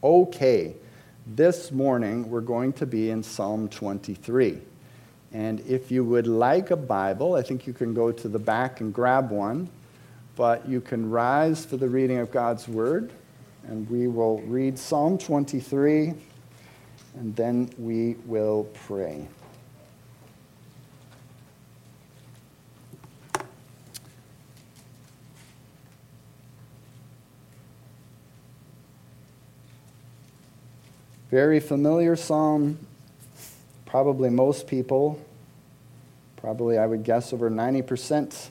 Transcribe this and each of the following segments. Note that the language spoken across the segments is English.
Okay, this morning we're going to be in Psalm 23. And if you would like a Bible, I think you can go to the back and grab one. But you can rise for the reading of God's Word, and we will read Psalm 23, and then we will pray. Very familiar psalm. Probably most people, probably I would guess over 90%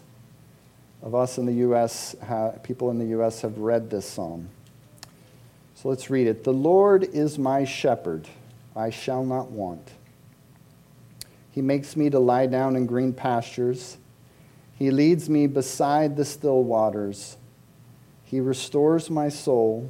of us in the U.S., people in the U.S. have read this psalm. So let's read it. The Lord is my shepherd, I shall not want. He makes me to lie down in green pastures. He leads me beside the still waters. He restores my soul.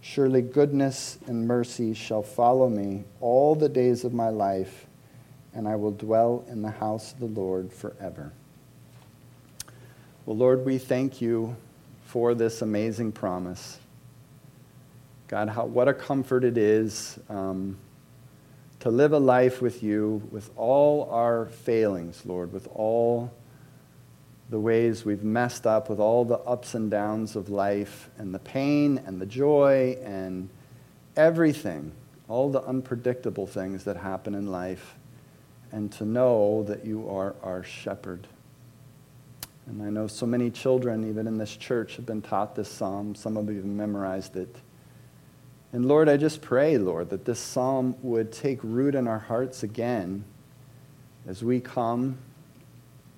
Surely goodness and mercy shall follow me all the days of my life, and I will dwell in the house of the Lord forever. Well, Lord, we thank you for this amazing promise. God, how, what a comfort it is um, to live a life with you with all our failings, Lord, with all the ways we've messed up with all the ups and downs of life and the pain and the joy and everything, all the unpredictable things that happen in life, and to know that you are our shepherd. And I know so many children, even in this church, have been taught this psalm. Some of you have memorized it. And Lord, I just pray, Lord, that this psalm would take root in our hearts again as we come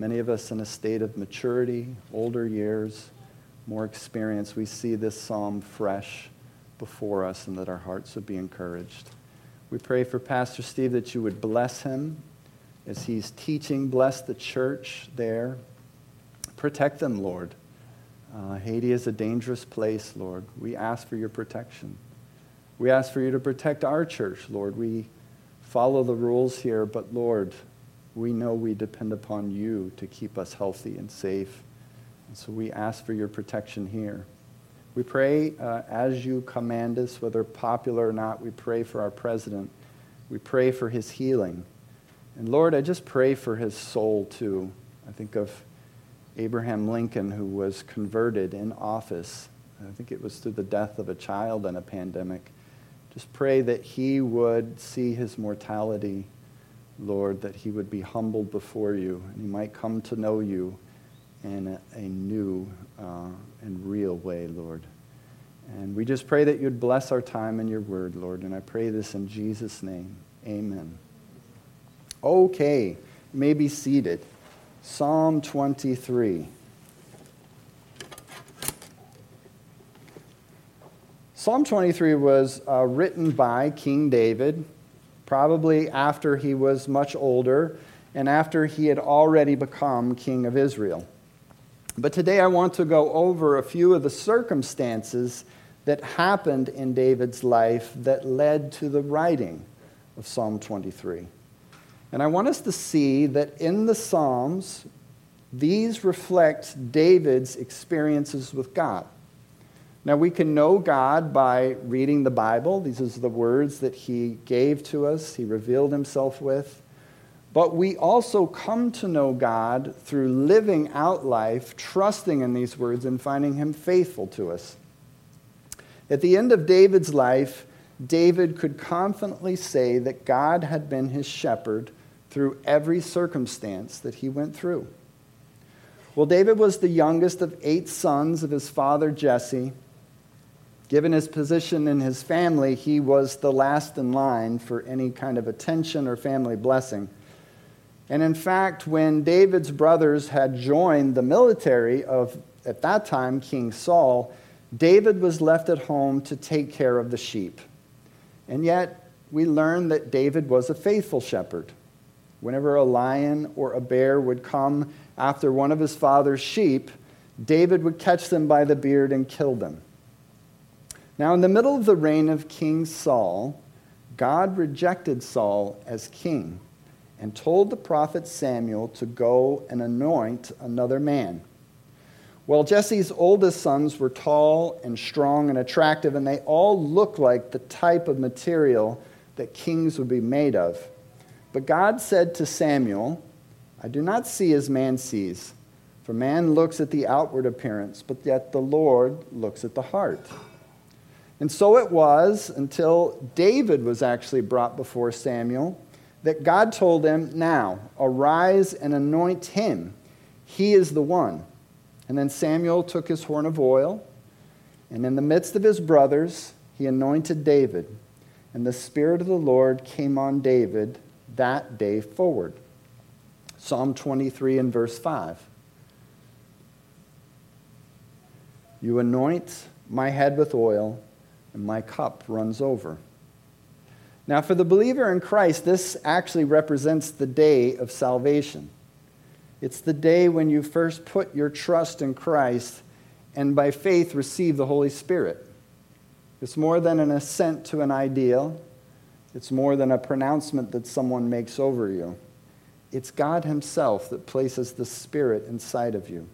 Many of us in a state of maturity, older years, more experience, we see this psalm fresh before us and that our hearts would be encouraged. We pray for Pastor Steve that you would bless him as he's teaching. Bless the church there. Protect them, Lord. Uh, Haiti is a dangerous place, Lord. We ask for your protection. We ask for you to protect our church, Lord. We follow the rules here, but Lord, we know we depend upon you to keep us healthy and safe. And so we ask for your protection here. We pray uh, as you command us, whether popular or not, we pray for our president. We pray for his healing. And Lord, I just pray for his soul too. I think of Abraham Lincoln, who was converted in office. I think it was through the death of a child in a pandemic. Just pray that he would see his mortality Lord, that he would be humbled before you and he might come to know you in a, a new uh, and real way, Lord. And we just pray that you'd bless our time in your word, Lord. And I pray this in Jesus' name. Amen. Okay, you may be seated. Psalm 23. Psalm 23 was uh, written by King David probably after he was much older and after he had already become king of Israel. But today I want to go over a few of the circumstances that happened in David's life that led to the writing of Psalm 23. And I want us to see that in the Psalms, these reflect David's experiences with God. Now, we can know God by reading the Bible. These are the words that He gave to us, He revealed Himself with. But we also come to know God through living out life, trusting in these words, and finding Him faithful to us. At the end of David's life, David could confidently say that God had been his shepherd through every circumstance that he went through. Well, David was the youngest of eight sons of his father Jesse. Given his position in his family, he was the last in line for any kind of attention or family blessing. And in fact, when David's brothers had joined the military of, at that time, King Saul, David was left at home to take care of the sheep. And yet, we learn that David was a faithful shepherd. Whenever a lion or a bear would come after one of his father's sheep, David would catch them by the beard and kill them. Now, in the middle of the reign of King Saul, God rejected Saul as king and told the prophet Samuel to go and anoint another man. Well, Jesse's oldest sons were tall and strong and attractive, and they all looked like the type of material that kings would be made of. But God said to Samuel, I do not see as man sees, for man looks at the outward appearance, but yet the Lord looks at the heart. And so it was until David was actually brought before Samuel that God told him, Now, arise and anoint him. He is the one. And then Samuel took his horn of oil, and in the midst of his brothers, he anointed David. And the Spirit of the Lord came on David that day forward. Psalm 23 and verse 5. You anoint my head with oil, and my cup runs over. Now, for the believer in Christ, this actually represents the day of salvation. It's the day when you first put your trust in Christ and by faith receive the Holy Spirit. It's more than an assent to an ideal, it's more than a pronouncement that someone makes over you. It's God Himself that places the Spirit inside of you.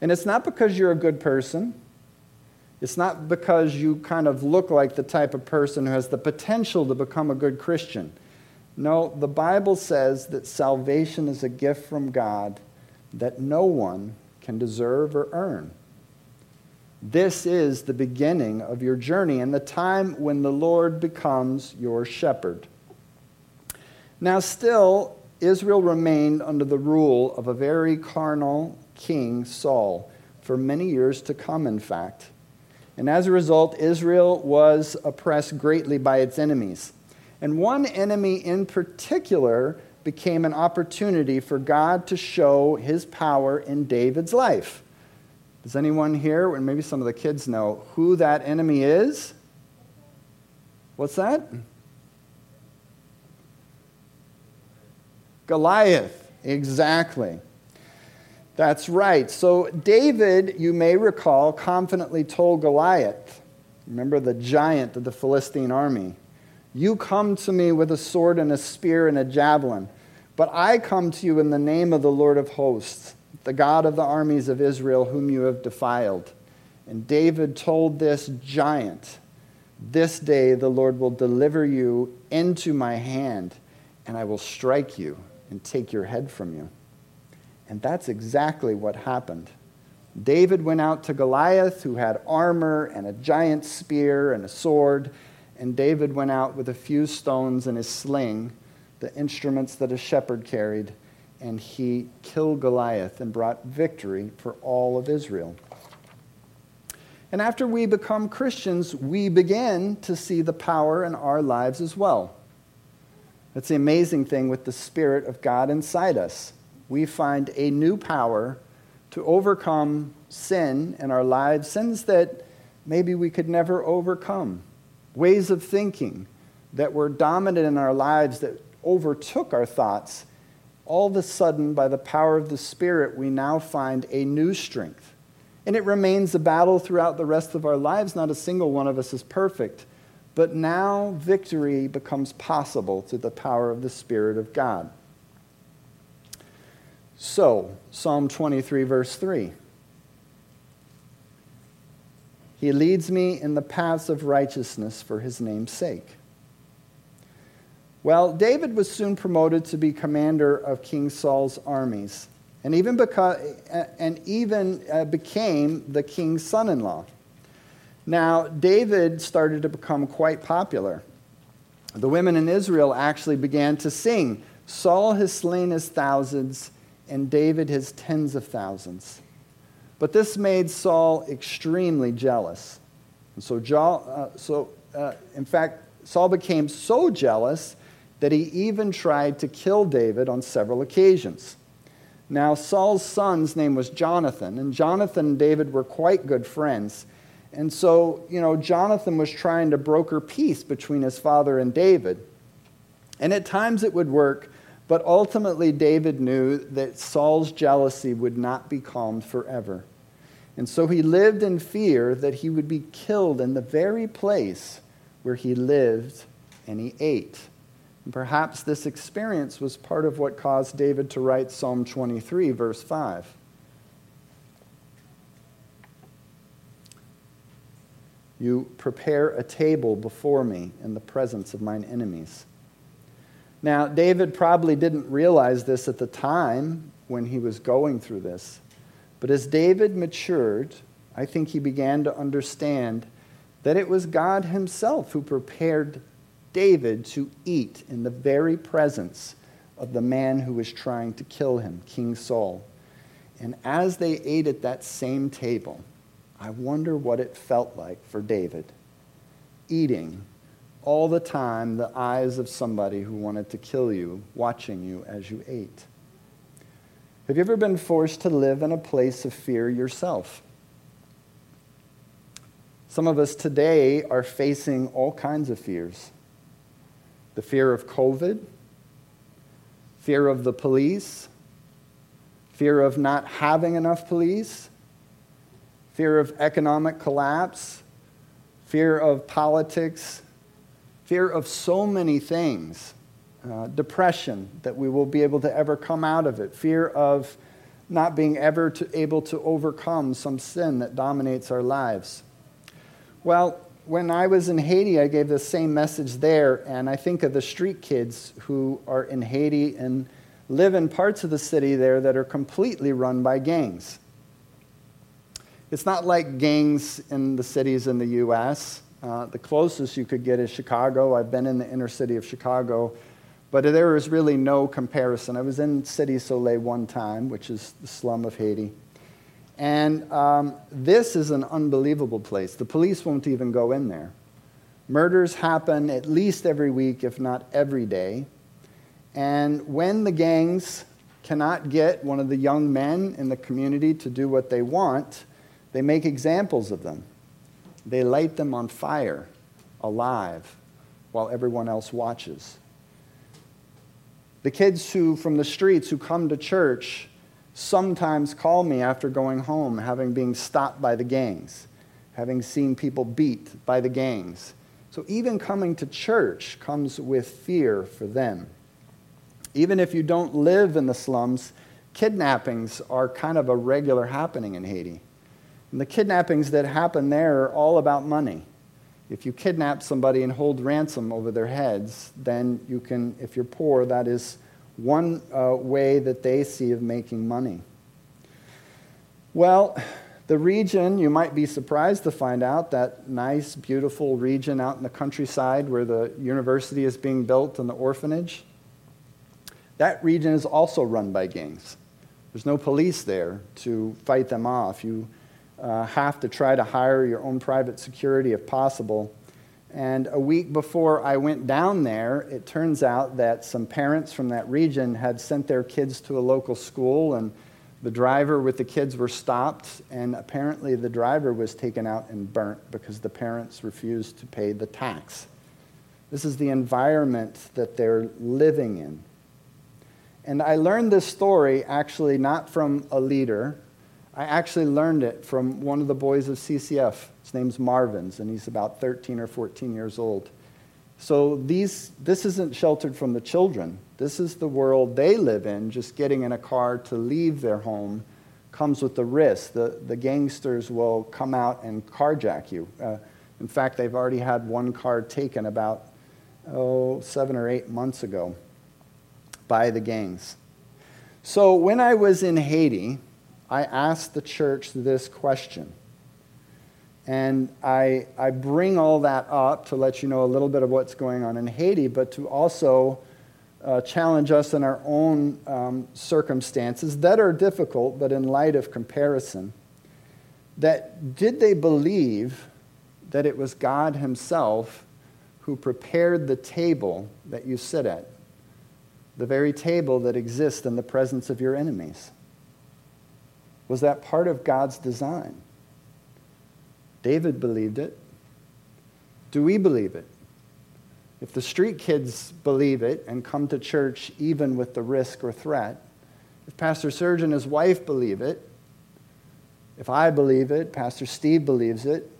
And it's not because you're a good person. It's not because you kind of look like the type of person who has the potential to become a good Christian. No, the Bible says that salvation is a gift from God that no one can deserve or earn. This is the beginning of your journey and the time when the Lord becomes your shepherd. Now, still, Israel remained under the rule of a very carnal king, Saul, for many years to come, in fact. And as a result, Israel was oppressed greatly by its enemies. And one enemy in particular became an opportunity for God to show his power in David's life. Does anyone here, and maybe some of the kids know, who that enemy is? What's that? Goliath, exactly. That's right. So, David, you may recall, confidently told Goliath, remember the giant of the Philistine army, You come to me with a sword and a spear and a javelin, but I come to you in the name of the Lord of hosts the God of the armies of Israel, whom you have defiled. And David told this giant, This day the Lord will deliver you into my hand, and I will strike you and take your head from you. And that's exactly what happened. David went out to Goliath, who had armor and a giant spear and a sword, and David went out with a few stones and his sling, the instruments that a shepherd carried and he killed Goliath and brought victory for all of Israel. And after we become Christians, we begin to see the power in our lives as well. That's the amazing thing with the Spirit of God inside us. We find a new power to overcome sin in our lives, sins that maybe we could never overcome, ways of thinking that were dominant in our lives that overtook our thoughts all of a sudden, by the power of the Spirit, we now find a new strength. And it remains a battle throughout the rest of our lives. Not a single one of us is perfect. But now victory becomes possible through the power of the Spirit of God. So, Psalm 23, verse 3. He leads me in the paths of righteousness for his name's sake. Well, David was soon promoted to be commander of King Saul's armies, and even, because, and even uh, became the king's son in law. Now, David started to become quite popular. The women in Israel actually began to sing Saul has slain his thousands, and David his tens of thousands. But this made Saul extremely jealous. And so, uh, so uh, in fact, Saul became so jealous that he even tried to kill David on several occasions. Now, Saul's son's name was Jonathan, and Jonathan and David were quite good friends. And so, you know, Jonathan was trying to broker peace between his father and David. And at times it would work, but ultimately David knew that Saul's jealousy would not be calmed forever. And so he lived in fear that he would be killed in the very place where he lived and he ate. And perhaps this experience was part of what caused David to write Psalm 23, verse 5. You prepare a table before me in the presence of mine enemies. Now, David probably didn't realize this at the time when he was going through this. But as David matured, I think he began to understand that it was God himself who prepared David to eat in the very presence of the man who was trying to kill him, King Saul. And as they ate at that same table, I wonder what it felt like for David, eating all the time the eyes of somebody who wanted to kill you, watching you as you ate. Have you ever been forced to live in a place of fear yourself? Some of us today are facing all kinds of fears the fear of COVID, fear of the police, fear of not having enough police, fear of economic collapse, fear of politics, fear of so many things. Uh, depression, that we will be able to ever come out of it, fear of not being ever to, able to overcome some sin that dominates our lives. Well, when I was in Haiti, I gave the same message there, and I think of the street kids who are in Haiti and live in parts of the city there that are completely run by gangs. It's not like gangs in the cities in the U.S. Uh, the closest you could get is Chicago. I've been in the inner city of Chicago, but there is really no comparison. I was in Cité Soleil one time, which is the slum of Haiti. And um, this is an unbelievable place. The police won't even go in there. Murders happen at least every week, if not every day. And when the gangs cannot get one of the young men in the community to do what they want, they make examples of them. They light them on fire, alive, while everyone else watches. The kids who, from the streets, who come to church, sometimes call me after going home, having been stopped by the gangs, having seen people beat by the gangs. So even coming to church comes with fear for them. Even if you don't live in the slums, kidnappings are kind of a regular happening in Haiti. And the kidnappings that happen there are all about money. If you kidnap somebody and hold ransom over their heads, then you can, if you're poor, that is one uh, way that they see of making money. Well, the region, you might be surprised to find out that nice, beautiful region out in the countryside where the university is being built and the orphanage, that region is also run by gangs. There's no police there to fight them off. You uh, have to try to hire your own private security if possible. And a week before I went down there, it turns out that some parents from that region had sent their kids to a local school, and the driver with the kids were stopped, and apparently the driver was taken out and burnt because the parents refused to pay the tax. This is the environment that they're living in. And I learned this story actually not from a leader. I actually learned it from one of the boys of CCF. His name's Marvin's, and he's about 13 or 14 years old. So these, this isn't sheltered from the children. This is the world they live in. Just getting in a car to leave their home comes with the risk. The, the gangsters will come out and carjack you. Uh, in fact, they've already had one car taken about, oh, seven or eight months ago by the gangs. So when I was in Haiti, I ask the church this question and I, I bring all that up to let you know a little bit of what's going on in Haiti, but to also uh, challenge us in our own um, circumstances that are difficult, but in light of comparison. That did they believe that it was God Himself who prepared the table that you sit at, the very table that exists in the presence of your enemies? Was that part of God's design? David believed it. Do we believe it? If the street kids believe it and come to church even with the risk or threat, if Pastor Serge and his wife believe it, if I believe it, Pastor Steve believes it,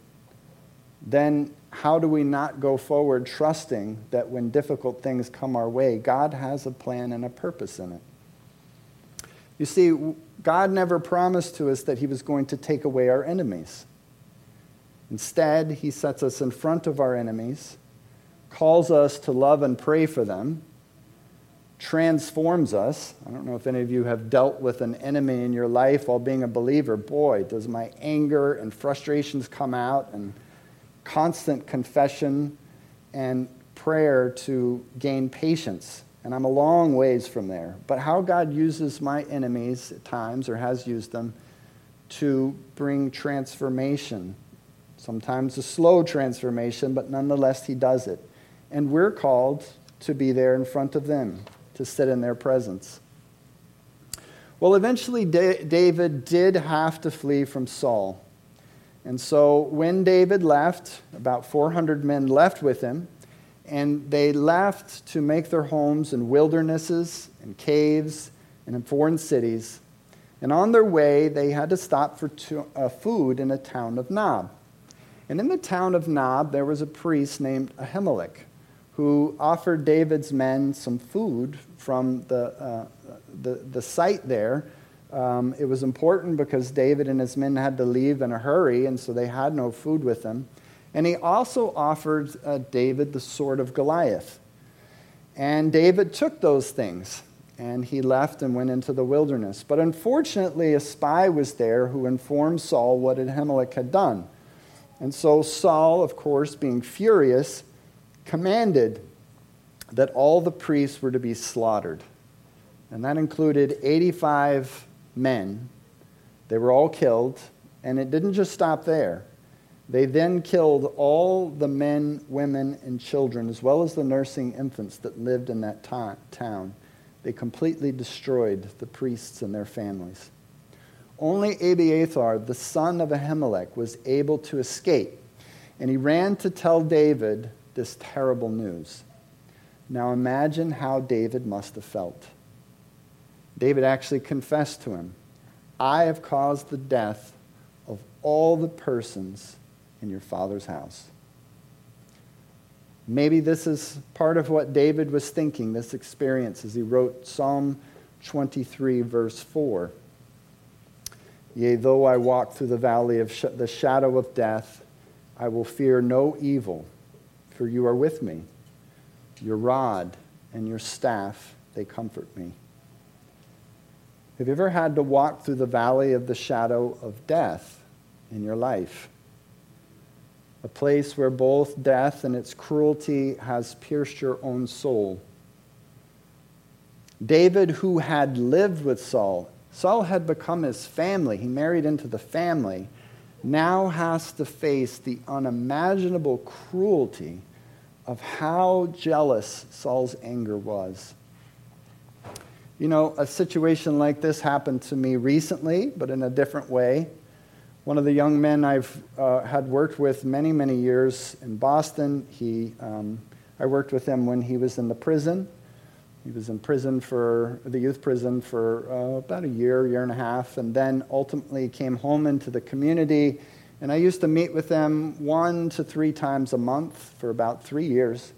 then how do we not go forward trusting that when difficult things come our way, God has a plan and a purpose in it? You see, God never promised to us that He was going to take away our enemies. Instead, He sets us in front of our enemies, calls us to love and pray for them, transforms us. I don't know if any of you have dealt with an enemy in your life while being a believer. Boy, does my anger and frustrations come out, and constant confession and prayer to gain patience. And I'm a long ways from there. But how God uses my enemies at times, or has used them, to bring transformation. Sometimes a slow transformation, but nonetheless, He does it. And we're called to be there in front of them, to sit in their presence. Well, eventually, David did have to flee from Saul. And so when David left, about 400 men left with him, and they left to make their homes in wildernesses and caves and in foreign cities. And on their way, they had to stop for to, uh, food in a town of Nob. And in the town of Nob, there was a priest named Ahimelech who offered David's men some food from the, uh, the, the site there um, it was important because David and his men had to leave in a hurry, and so they had no food with them. And he also offered uh, David the sword of Goliath. And David took those things, and he left and went into the wilderness. But unfortunately, a spy was there who informed Saul what Ahimelech had done. And so Saul, of course, being furious, commanded that all the priests were to be slaughtered. And that included 85 men. They were all killed, and it didn't just stop there. They then killed all the men, women, and children, as well as the nursing infants that lived in that ta- town. They completely destroyed the priests and their families. Only Abiathar, the son of Ahimelech, was able to escape, and he ran to tell David this terrible news. Now imagine how David must have felt. David actually confessed to him, I have caused the death of all the persons in your father's house. Maybe this is part of what David was thinking, this experience, as he wrote Psalm 23, verse 4. Yea, though I walk through the valley of sh- the shadow of death, I will fear no evil, for you are with me. Your rod and your staff, they comfort me. Have you ever had to walk through the valley of the shadow of death in your life? A place where both death and its cruelty has pierced your own soul. David, who had lived with Saul, Saul had become his family, he married into the family, now has to face the unimaginable cruelty of how jealous Saul's anger was. You know, a situation like this happened to me recently, but in a different way. One of the young men I've uh, had worked with many, many years in Boston, he, um, I worked with him when he was in the prison. He was in prison for the youth prison for uh, about a year, year and a half, and then ultimately came home into the community. And I used to meet with him one to three times a month for about three years.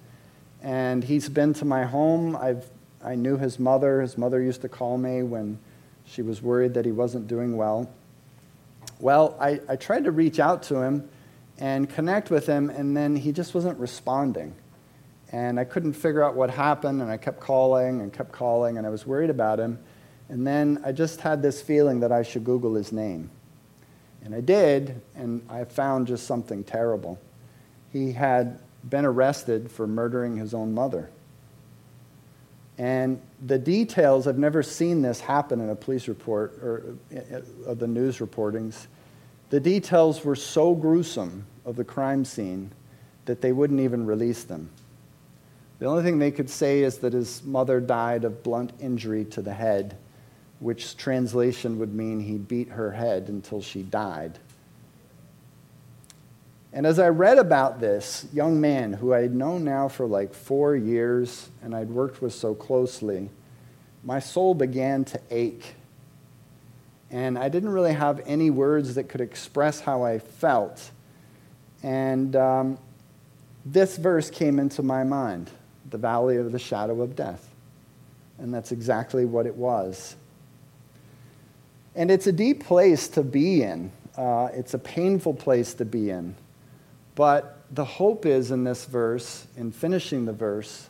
And he's been to my home. I've I knew his mother. His mother used to call me when she was worried that he wasn't doing well. Well, I, I tried to reach out to him and connect with him, and then he just wasn't responding. And I couldn't figure out what happened, and I kept calling and kept calling, and I was worried about him. And then I just had this feeling that I should Google his name. And I did, and I found just something terrible. He had been arrested for murdering his own mother. And the details, I've never seen this happen in a police report or uh, of the news reportings. The details were so gruesome of the crime scene that they wouldn't even release them. The only thing they could say is that his mother died of blunt injury to the head, which translation would mean he beat her head until she died. And as I read about this young man who I had known now for like four years and I'd worked with so closely, my soul began to ache. And I didn't really have any words that could express how I felt. And um, this verse came into my mind the valley of the shadow of death. And that's exactly what it was. And it's a deep place to be in, uh, it's a painful place to be in. But the hope is in this verse, in finishing the verse,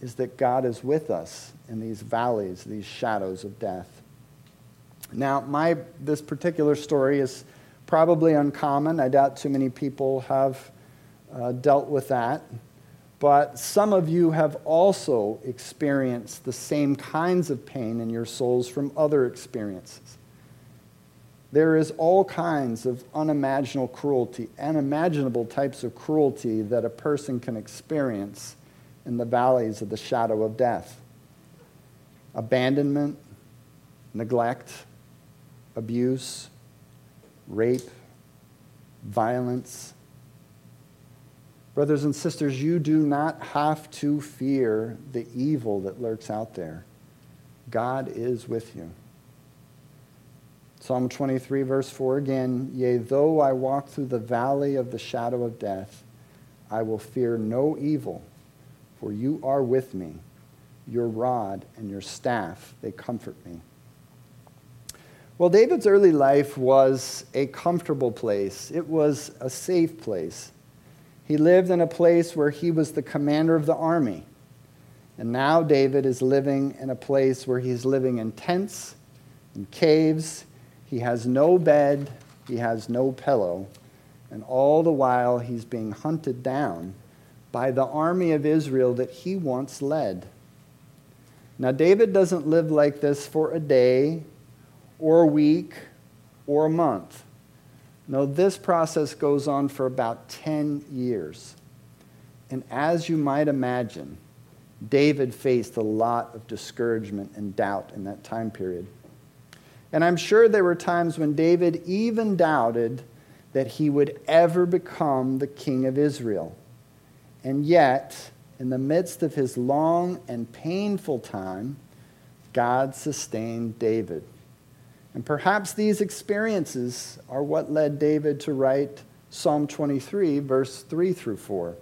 is that God is with us in these valleys, these shadows of death. Now, my, this particular story is probably uncommon. I doubt too many people have uh, dealt with that. But some of you have also experienced the same kinds of pain in your souls from other experiences. There is all kinds of unimaginable cruelty, unimaginable types of cruelty that a person can experience in the valleys of the shadow of death abandonment, neglect, abuse, rape, violence. Brothers and sisters, you do not have to fear the evil that lurks out there. God is with you. Psalm 23, verse 4 again Yea, though I walk through the valley of the shadow of death, I will fear no evil, for you are with me. Your rod and your staff, they comfort me. Well, David's early life was a comfortable place, it was a safe place. He lived in a place where he was the commander of the army. And now David is living in a place where he's living in tents, in caves, he has no bed, he has no pillow, and all the while he's being hunted down by the army of Israel that he once led. Now, David doesn't live like this for a day or a week or a month. No, this process goes on for about 10 years. And as you might imagine, David faced a lot of discouragement and doubt in that time period. And I'm sure there were times when David even doubted that he would ever become the king of Israel. And yet, in the midst of his long and painful time, God sustained David. And perhaps these experiences are what led David to write Psalm 23, verse 3 through 4.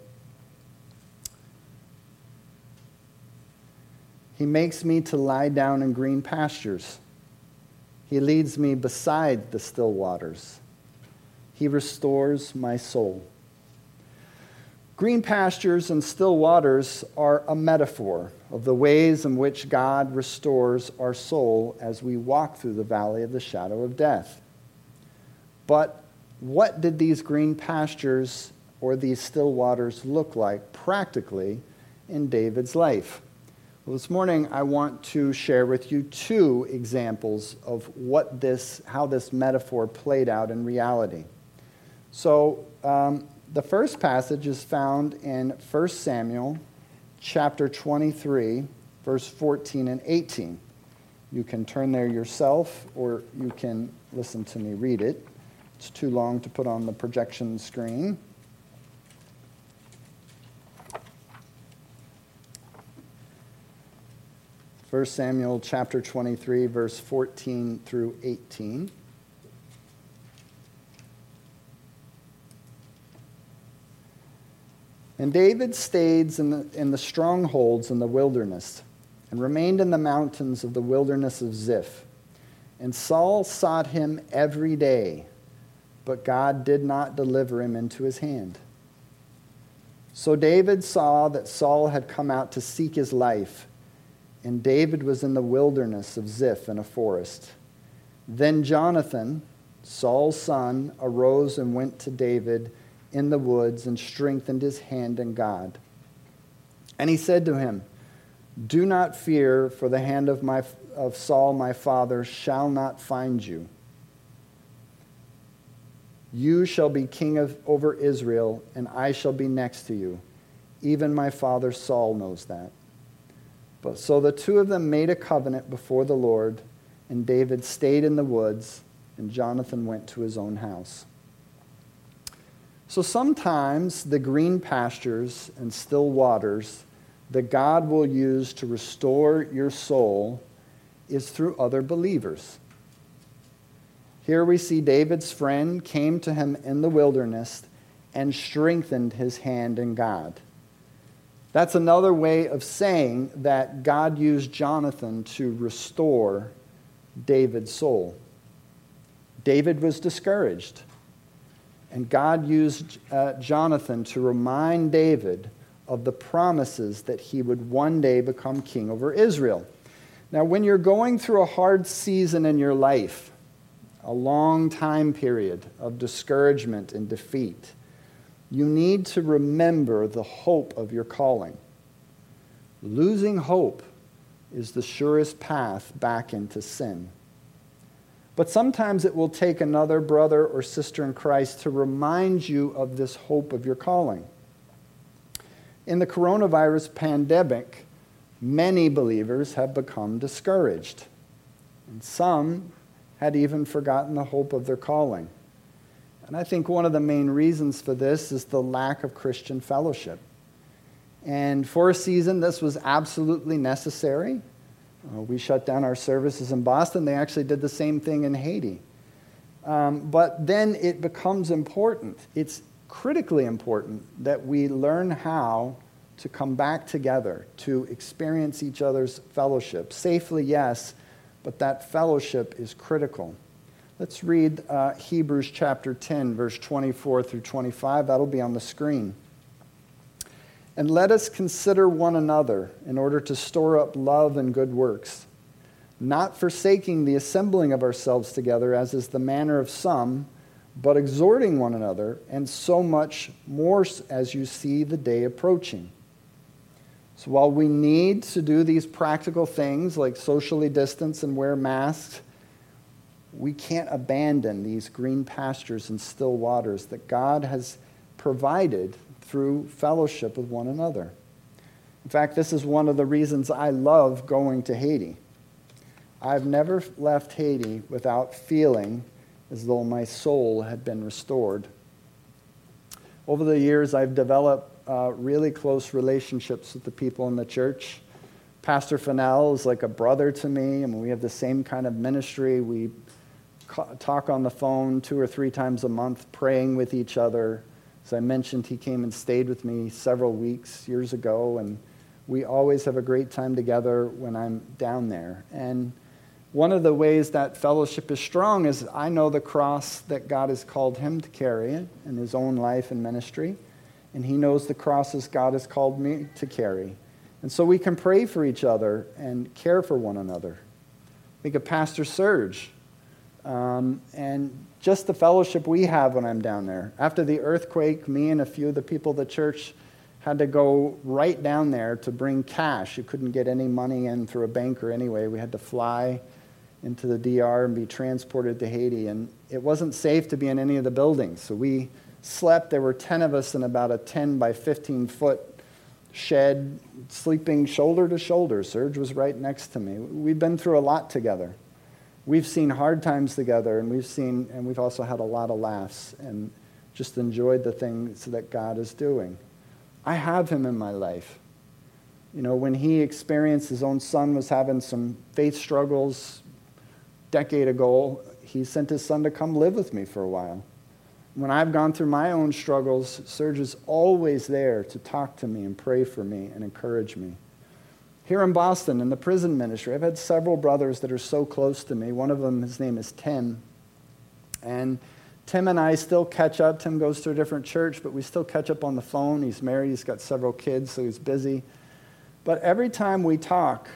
He makes me to lie down in green pastures. He leads me beside the still waters. He restores my soul. Green pastures and still waters are a metaphor of the ways in which God restores our soul as we walk through the valley of the shadow of death. But what did these green pastures or these still waters look like practically in David's life? Well, this morning I want to share with you two examples of what this, how this metaphor played out in reality. So, um, the first passage is found in 1 Samuel chapter 23, verse 14 and 18. You can turn there yourself, or you can listen to me read it. It's too long to put on the projection screen. 1 Samuel chapter 23, verse 14 through 18. And David stayed in the, in the strongholds in the wilderness and remained in the mountains of the wilderness of Ziph. And Saul sought him every day, but God did not deliver him into his hand. So David saw that Saul had come out to seek his life and David was in the wilderness of Ziph in a forest. Then Jonathan, Saul's son, arose and went to David in the woods and strengthened his hand in God. And he said to him, Do not fear, for the hand of, my, of Saul my father shall not find you. You shall be king of, over Israel, and I shall be next to you. Even my father Saul knows that. But so the two of them made a covenant before the Lord, and David stayed in the woods, and Jonathan went to his own house. So sometimes the green pastures and still waters that God will use to restore your soul is through other believers. Here we see David's friend came to him in the wilderness and strengthened his hand in God. That's another way of saying that God used Jonathan to restore David's soul. David was discouraged. And God used uh, Jonathan to remind David of the promises that he would one day become king over Israel. Now, when you're going through a hard season in your life, a long time period of discouragement and defeat, you need to remember the hope of your calling. Losing hope is the surest path back into sin. But sometimes it will take another brother or sister in Christ to remind you of this hope of your calling. In the coronavirus pandemic, many believers have become discouraged, and some had even forgotten the hope of their calling. And I think one of the main reasons for this is the lack of Christian fellowship. And for a season, this was absolutely necessary. Uh, we shut down our services in Boston. They actually did the same thing in Haiti. Um, but then it becomes important. It's critically important that we learn how to come back together, to experience each other's fellowship. Safely, yes, but that fellowship is critical. Let's read uh, Hebrews chapter 10, verse 24 through 25. That'll be on the screen. And let us consider one another in order to store up love and good works, not forsaking the assembling of ourselves together, as is the manner of some, but exhorting one another, and so much more as you see the day approaching. So while we need to do these practical things like socially distance and wear masks, we can't abandon these green pastures and still waters that God has provided through fellowship with one another. In fact, this is one of the reasons I love going to Haiti. I've never left Haiti without feeling as though my soul had been restored. Over the years, I've developed uh, really close relationships with the people in the church. Pastor Fennell is like a brother to me. Mean, we have the same kind of ministry. We talk on the phone two or three times a month, praying with each other. As I mentioned, he came and stayed with me several weeks years ago, and we always have a great time together when I'm down there. And one of the ways that fellowship is strong is I know the cross that God has called him to carry in his own life and ministry, and he knows the crosses God has called me to carry. And so we can pray for each other and care for one another. Think of Pastor Serge. Um, and just the fellowship we have when I'm down there. After the earthquake, me and a few of the people of the church had to go right down there to bring cash. You couldn't get any money in through a banker anyway. We had to fly into the DR and be transported to Haiti. And it wasn't safe to be in any of the buildings. So we slept. There were 10 of us in about a 10 by 15 foot shed, sleeping shoulder to shoulder. Serge was right next to me. We've been through a lot together we've seen hard times together, and we've seen, and we've also had a lot of laughs and just enjoyed the things that God is doing. I have him in my life. You know, when he experienced his own son was having some faith struggles decade ago, he sent his son to come live with me for a while. When I've gone through my own struggles, Serge is always there to talk to me and pray for me and encourage me. Here in Boston, in the prison ministry, I've had several brothers that are so close to me. One of them, his name is Tim. And Tim and I still catch up. Tim goes to a different church, but we still catch up on the phone. He's married, he's got several kids, so he's busy. But every time we talk,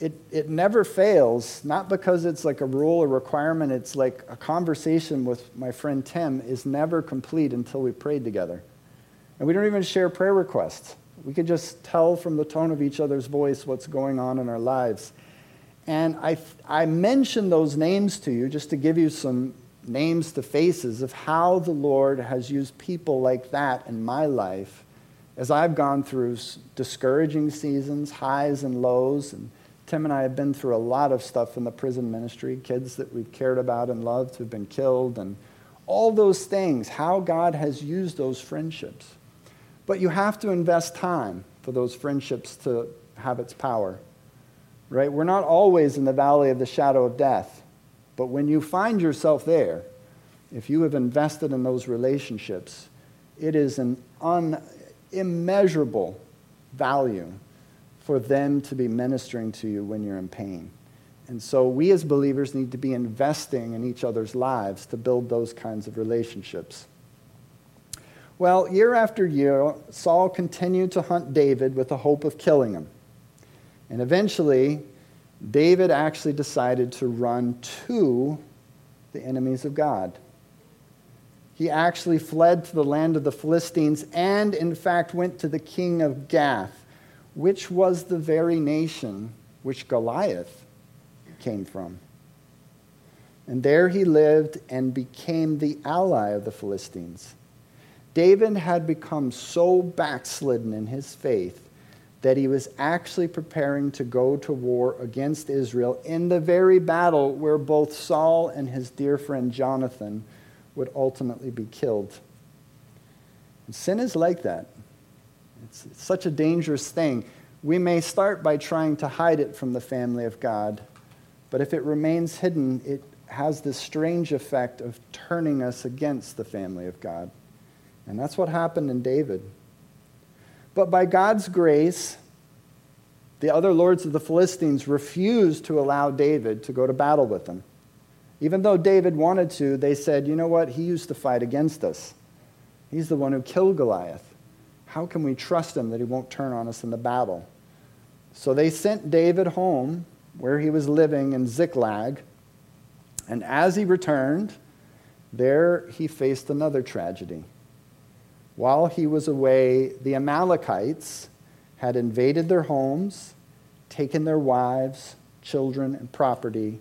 it, it never fails, not because it's like a rule or requirement, it's like a conversation with my friend Tim is never complete until we prayed together. And we don't even share prayer requests. We could just tell from the tone of each other's voice what's going on in our lives. And I, I mention those names to you just to give you some names to faces of how the Lord has used people like that in my life as I've gone through discouraging seasons, highs and lows. And Tim and I have been through a lot of stuff in the prison ministry, kids that we've cared about and loved who've been killed, and All those things, how God has used those friendships. But you have to invest time for those friendships to have its power. Right? We're not always in the valley of the shadow of death. But when you find yourself there, if you have invested in those relationships, it is an unimmeasurable value for them to be ministering to you when you're in pain. And so we as believers need to be investing in each other's lives to build those kinds of relationships. Well, year after year, Saul continued to hunt David with the hope of killing him. And eventually, David actually decided to run to the enemies of God. He actually fled to the land of the Philistines and, in fact, went to the king of Gath, which was the very nation which Goliath came from. And there he lived and became the ally of the Philistines. David had become so backslidden in his faith that he was actually preparing to go to war against Israel in the very battle where both Saul and his dear friend Jonathan would ultimately be killed. And sin is like that. It's, it's such a dangerous thing. We may start by trying to hide it from the family of God, but if it remains hidden, it has this strange effect of turning us against the family of God. And that's what happened in David. But by God's grace, the other lords of the Philistines refused to allow David to go to battle with them. Even though David wanted to, they said, you know what? He used to fight against us. He's the one who killed Goliath. How can we trust him that he won't turn on us in the battle? So they sent David home where he was living in Ziklag. And as he returned, there he faced another tragedy. While he was away, the Amalekites had invaded their homes, taken their wives, children, and property.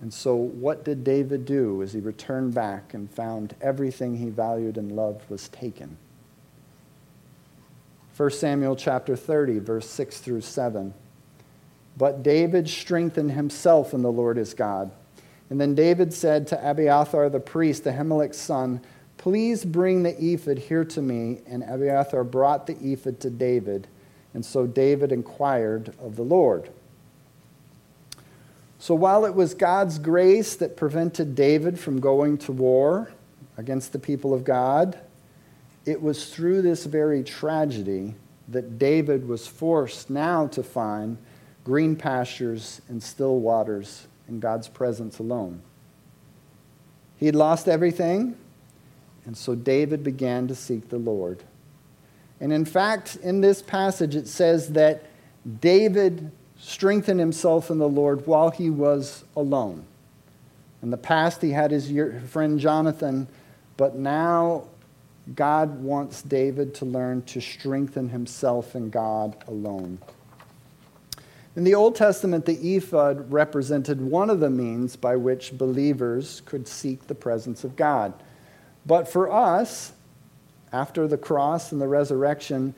And so, what did David do as he returned back and found everything he valued and loved was taken? 1 Samuel chapter 30, verse 6 through 7. But David strengthened himself in the Lord his God. And then David said to Abiathar the priest, Ahimelech's son, Please bring the ephod here to me. And Abiathar brought the ephod to David. And so David inquired of the Lord. So while it was God's grace that prevented David from going to war against the people of God, it was through this very tragedy that David was forced now to find green pastures and still waters in God's presence alone. He had lost everything, and so David began to seek the Lord. And in fact, in this passage, it says that David strengthened himself in the Lord while he was alone. In the past, he had his friend Jonathan, but now God wants David to learn to strengthen himself in God alone. In the Old Testament, the ephod represented one of the means by which believers could seek the presence of God. But for us, after the cross and the resurrection,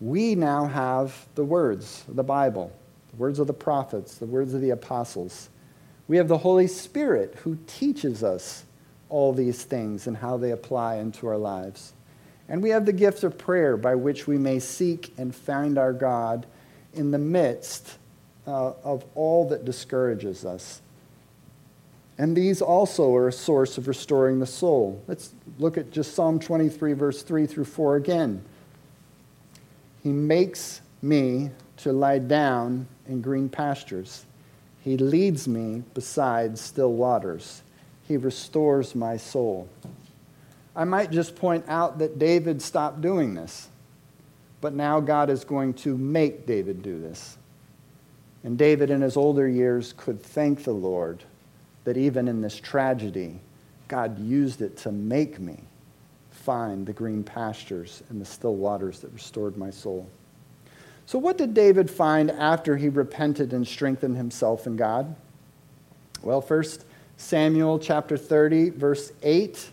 we now have the words of the Bible, the words of the prophets, the words of the apostles. We have the Holy Spirit who teaches us all these things and how they apply into our lives. And we have the gift of prayer by which we may seek and find our God in the midst uh, of all that discourages us. And these also are a source of restoring the soul. Let's look at just Psalm 23, verse 3 through 4 again. He makes me to lie down in green pastures. He leads me beside still waters. He restores my soul. I might just point out that David stopped doing this, but now God is going to make David do this. And David, in his older years, could thank the Lord that even in this tragedy, God used it to make me find the green pastures and the still waters that restored my soul. So, what did David find after he repented and strengthened himself in God? Well, first, Samuel chapter 30, verse 8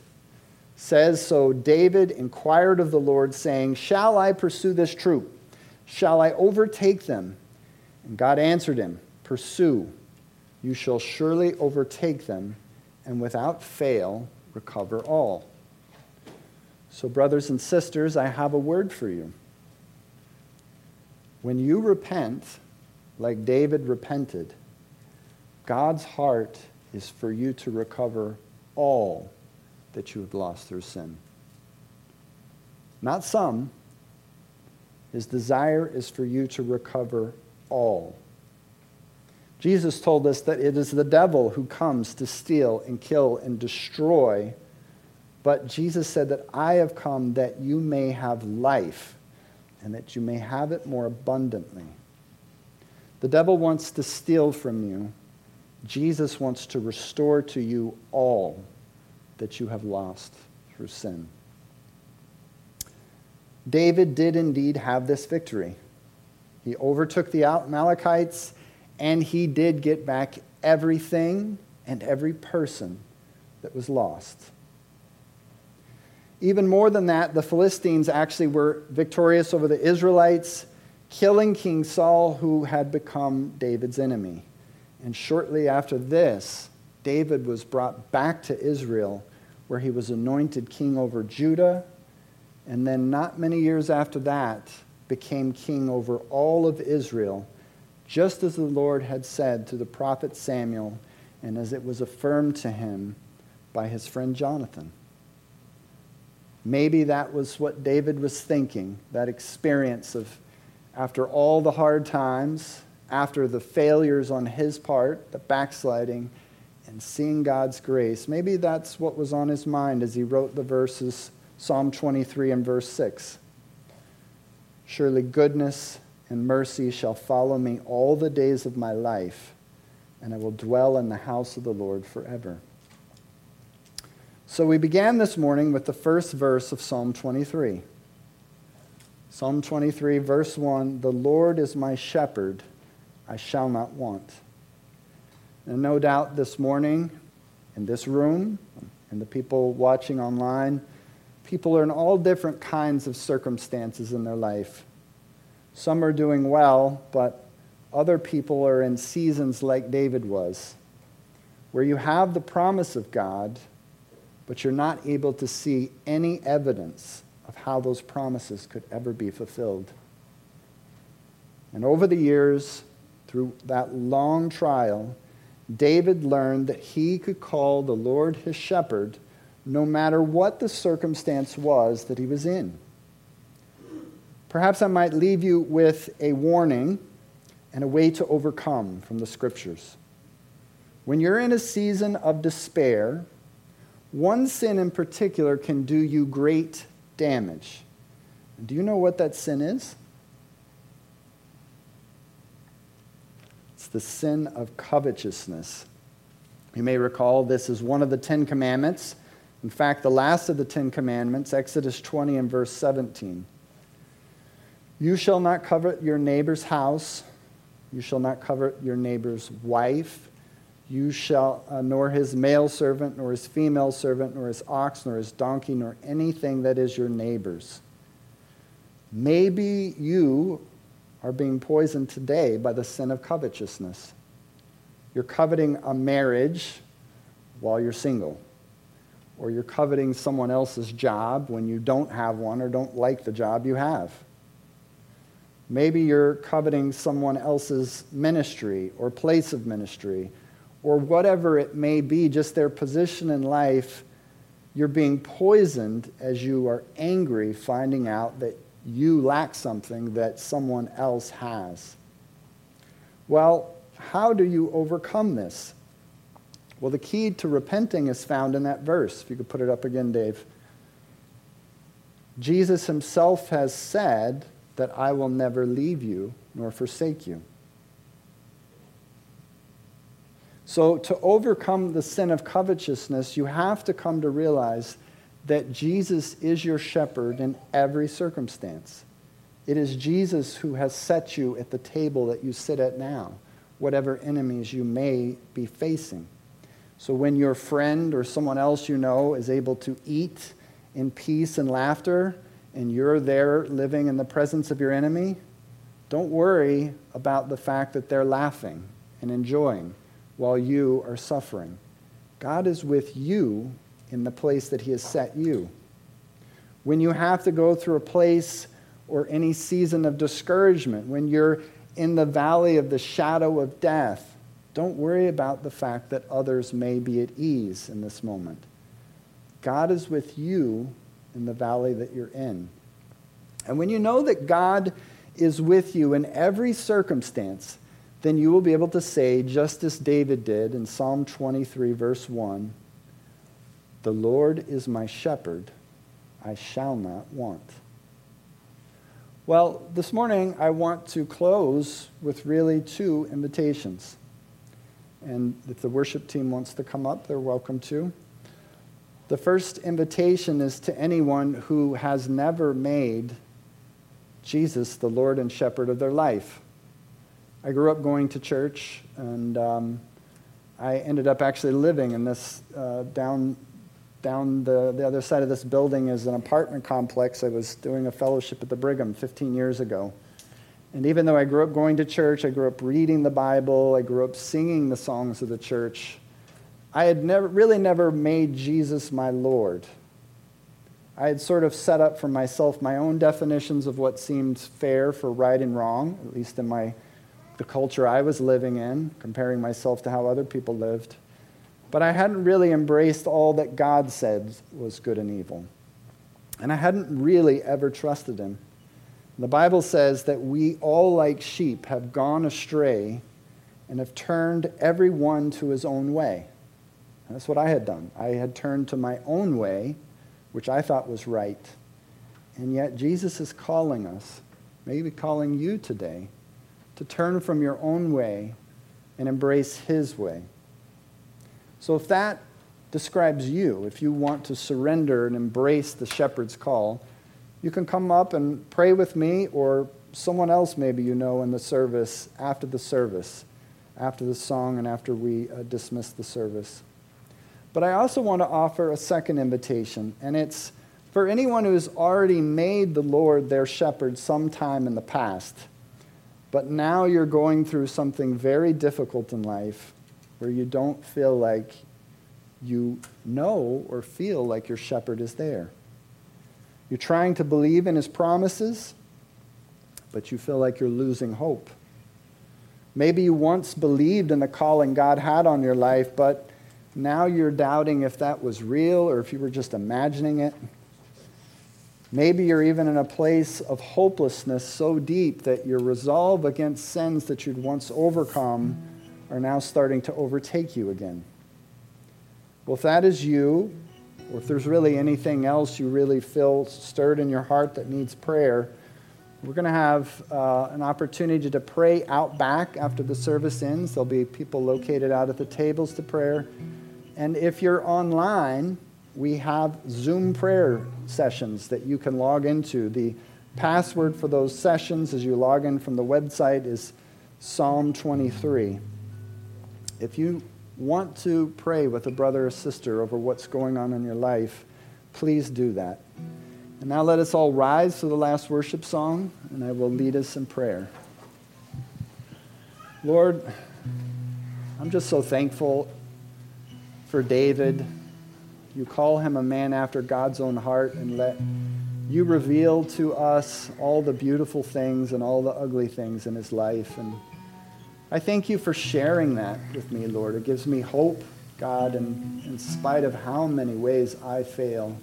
says So David inquired of the Lord, saying, Shall I pursue this troop? Shall I overtake them? And God answered him, Pursue you shall surely overtake them, and without fail recover all. So, brothers and sisters, I have a word for you. When you repent, like David repented, God's heart is for you to recover all that you have lost through sin. Not some. His desire is for you to recover all. Jesus told us that it is the devil who comes to steal and kill and destroy. But Jesus said that I have come that you may have life and that you may have it more abundantly. The devil wants to steal from you. Jesus wants to restore to you all that you have lost through sin. David did indeed have this victory. He overtook the Amalekites and he did get back everything and every person that was lost. Even more than that, the Philistines actually were victorious over the Israelites, killing King Saul, who had become David's enemy. And shortly after this, David was brought back to Israel, where he was anointed king over Judah, and then, not many years after that, became king over all of Israel just as the Lord had said to the prophet Samuel, and as it was affirmed to him by his friend Jonathan. Maybe that was what David was thinking, that experience of after all the hard times, after the failures on his part, the backsliding, and seeing God's grace. Maybe that's what was on his mind as he wrote the verses, Psalm 23 and verse 6. Surely goodness and mercy shall follow me all the days of my life, and I will dwell in the house of the Lord forever. So we began this morning with the first verse of Psalm 23. Psalm 23, verse 1 The Lord is my shepherd, I shall not want. And no doubt this morning, in this room, and the people watching online, people are in all different kinds of circumstances in their life. Some are doing well, but other people are in seasons like David was, where you have the promise of God, but you're not able to see any evidence of how those promises could ever be fulfilled. And over the years, through that long trial, David learned that he could call the Lord his shepherd no matter what the circumstance was that he was in. Perhaps I might leave you with a warning and a way to overcome from the scriptures. When you're in a season of despair, one sin in particular can do you great damage. Do you know what that sin is? It's the sin of covetousness. You may recall this is one of the Ten Commandments. In fact, the last of the Ten Commandments, Exodus 20 and verse 17. You shall not covet your neighbor's house. You shall not covet your neighbor's wife. You shall, uh, nor his male servant, nor his female servant, nor his ox, nor his donkey, nor anything that is your neighbor's. Maybe you are being poisoned today by the sin of covetousness. You're coveting a marriage while you're single, or you're coveting someone else's job when you don't have one or don't like the job you have. Maybe you're coveting someone else's ministry or place of ministry or whatever it may be, just their position in life. You're being poisoned as you are angry, finding out that you lack something that someone else has. Well, how do you overcome this? Well, the key to repenting is found in that verse. If you could put it up again, Dave. Jesus himself has said, that I will never leave you nor forsake you. So, to overcome the sin of covetousness, you have to come to realize that Jesus is your shepherd in every circumstance. It is Jesus who has set you at the table that you sit at now, whatever enemies you may be facing. So, when your friend or someone else you know is able to eat in peace and laughter, and you're there living in the presence of your enemy, don't worry about the fact that they're laughing and enjoying while you are suffering. God is with you in the place that He has set you. When you have to go through a place or any season of discouragement, when you're in the valley of the shadow of death, don't worry about the fact that others may be at ease in this moment. God is with you in the valley that you're in. And when you know that God is with you in every circumstance, then you will be able to say, just as David did in Psalm 23, verse 1 The Lord is my shepherd, I shall not want. Well, this morning I want to close with really two invitations. And if the worship team wants to come up, they're welcome to. The first invitation is to anyone who has never made Jesus the Lord and Shepherd of their life. I grew up going to church, and um, I ended up actually living in this uh, down down the, the other side of this building is an apartment complex. I was doing a fellowship at the Brigham 15 years ago. And even though I grew up going to church, I grew up reading the Bible, I grew up singing the songs of the church, I had never, really never made Jesus my Lord. I had sort of set up for myself my own definitions of what seemed fair for right and wrong, at least in my, the culture I was living in, comparing myself to how other people lived. But I hadn't really embraced all that God said was good and evil. And I hadn't really ever trusted Him. The Bible says that we all, like sheep, have gone astray and have turned every one to his own way. That's what I had done. I had turned to my own way which I thought was right. And yet, Jesus is calling us, maybe calling you today, to turn from your own way and embrace His way. So, if that describes you, if you want to surrender and embrace the shepherd's call, you can come up and pray with me or someone else maybe you know in the service after the service, after the song, and after we uh, dismiss the service. But I also want to offer a second invitation, and it's for anyone who has already made the Lord their shepherd sometime in the past, but now you're going through something very difficult in life where you don't feel like you know or feel like your shepherd is there. You're trying to believe in his promises, but you feel like you're losing hope. Maybe you once believed in the calling God had on your life, but now you're doubting if that was real or if you were just imagining it. Maybe you're even in a place of hopelessness so deep that your resolve against sins that you'd once overcome are now starting to overtake you again. Well, if that is you, or if there's really anything else you really feel stirred in your heart that needs prayer, we're going to have uh, an opportunity to pray out back after the service ends. There'll be people located out at the tables to prayer. And if you're online, we have Zoom prayer sessions that you can log into. The password for those sessions as you log in from the website is Psalm 23. If you want to pray with a brother or sister over what's going on in your life, please do that. And now let us all rise for the last worship song, and I will lead us in prayer. Lord, I'm just so thankful for David. You call him a man after God's own heart and let you reveal to us all the beautiful things and all the ugly things in his life. And I thank you for sharing that with me, Lord. It gives me hope, God, and in spite of how many ways I fail.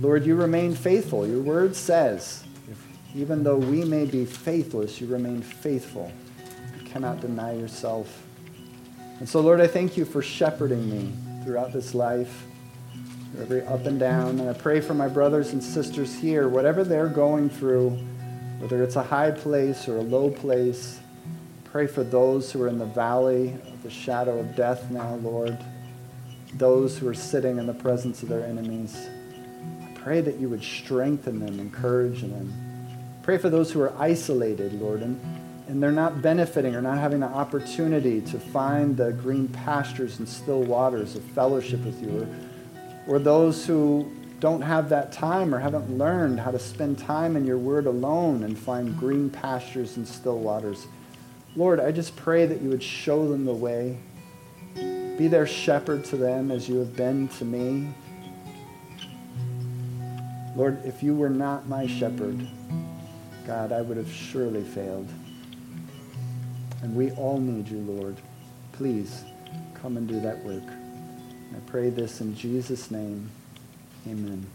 Lord, you remain faithful. Your word says, if, even though we may be faithless, you remain faithful. You cannot deny yourself. And so, Lord, I thank you for shepherding me throughout this life, through every up and down. And I pray for my brothers and sisters here, whatever they're going through, whether it's a high place or a low place. Pray for those who are in the valley of the shadow of death now, Lord. Those who are sitting in the presence of their enemies. I pray that you would strengthen them, encourage them. Pray for those who are isolated, Lord, and and they're not benefiting or not having the opportunity to find the green pastures and still waters of fellowship with you, or, or those who don't have that time or haven't learned how to spend time in your word alone and find green pastures and still waters. Lord, I just pray that you would show them the way. Be their shepherd to them as you have been to me. Lord, if you were not my shepherd, God, I would have surely failed. And we all need you, Lord. Please come and do that work. I pray this in Jesus' name. Amen.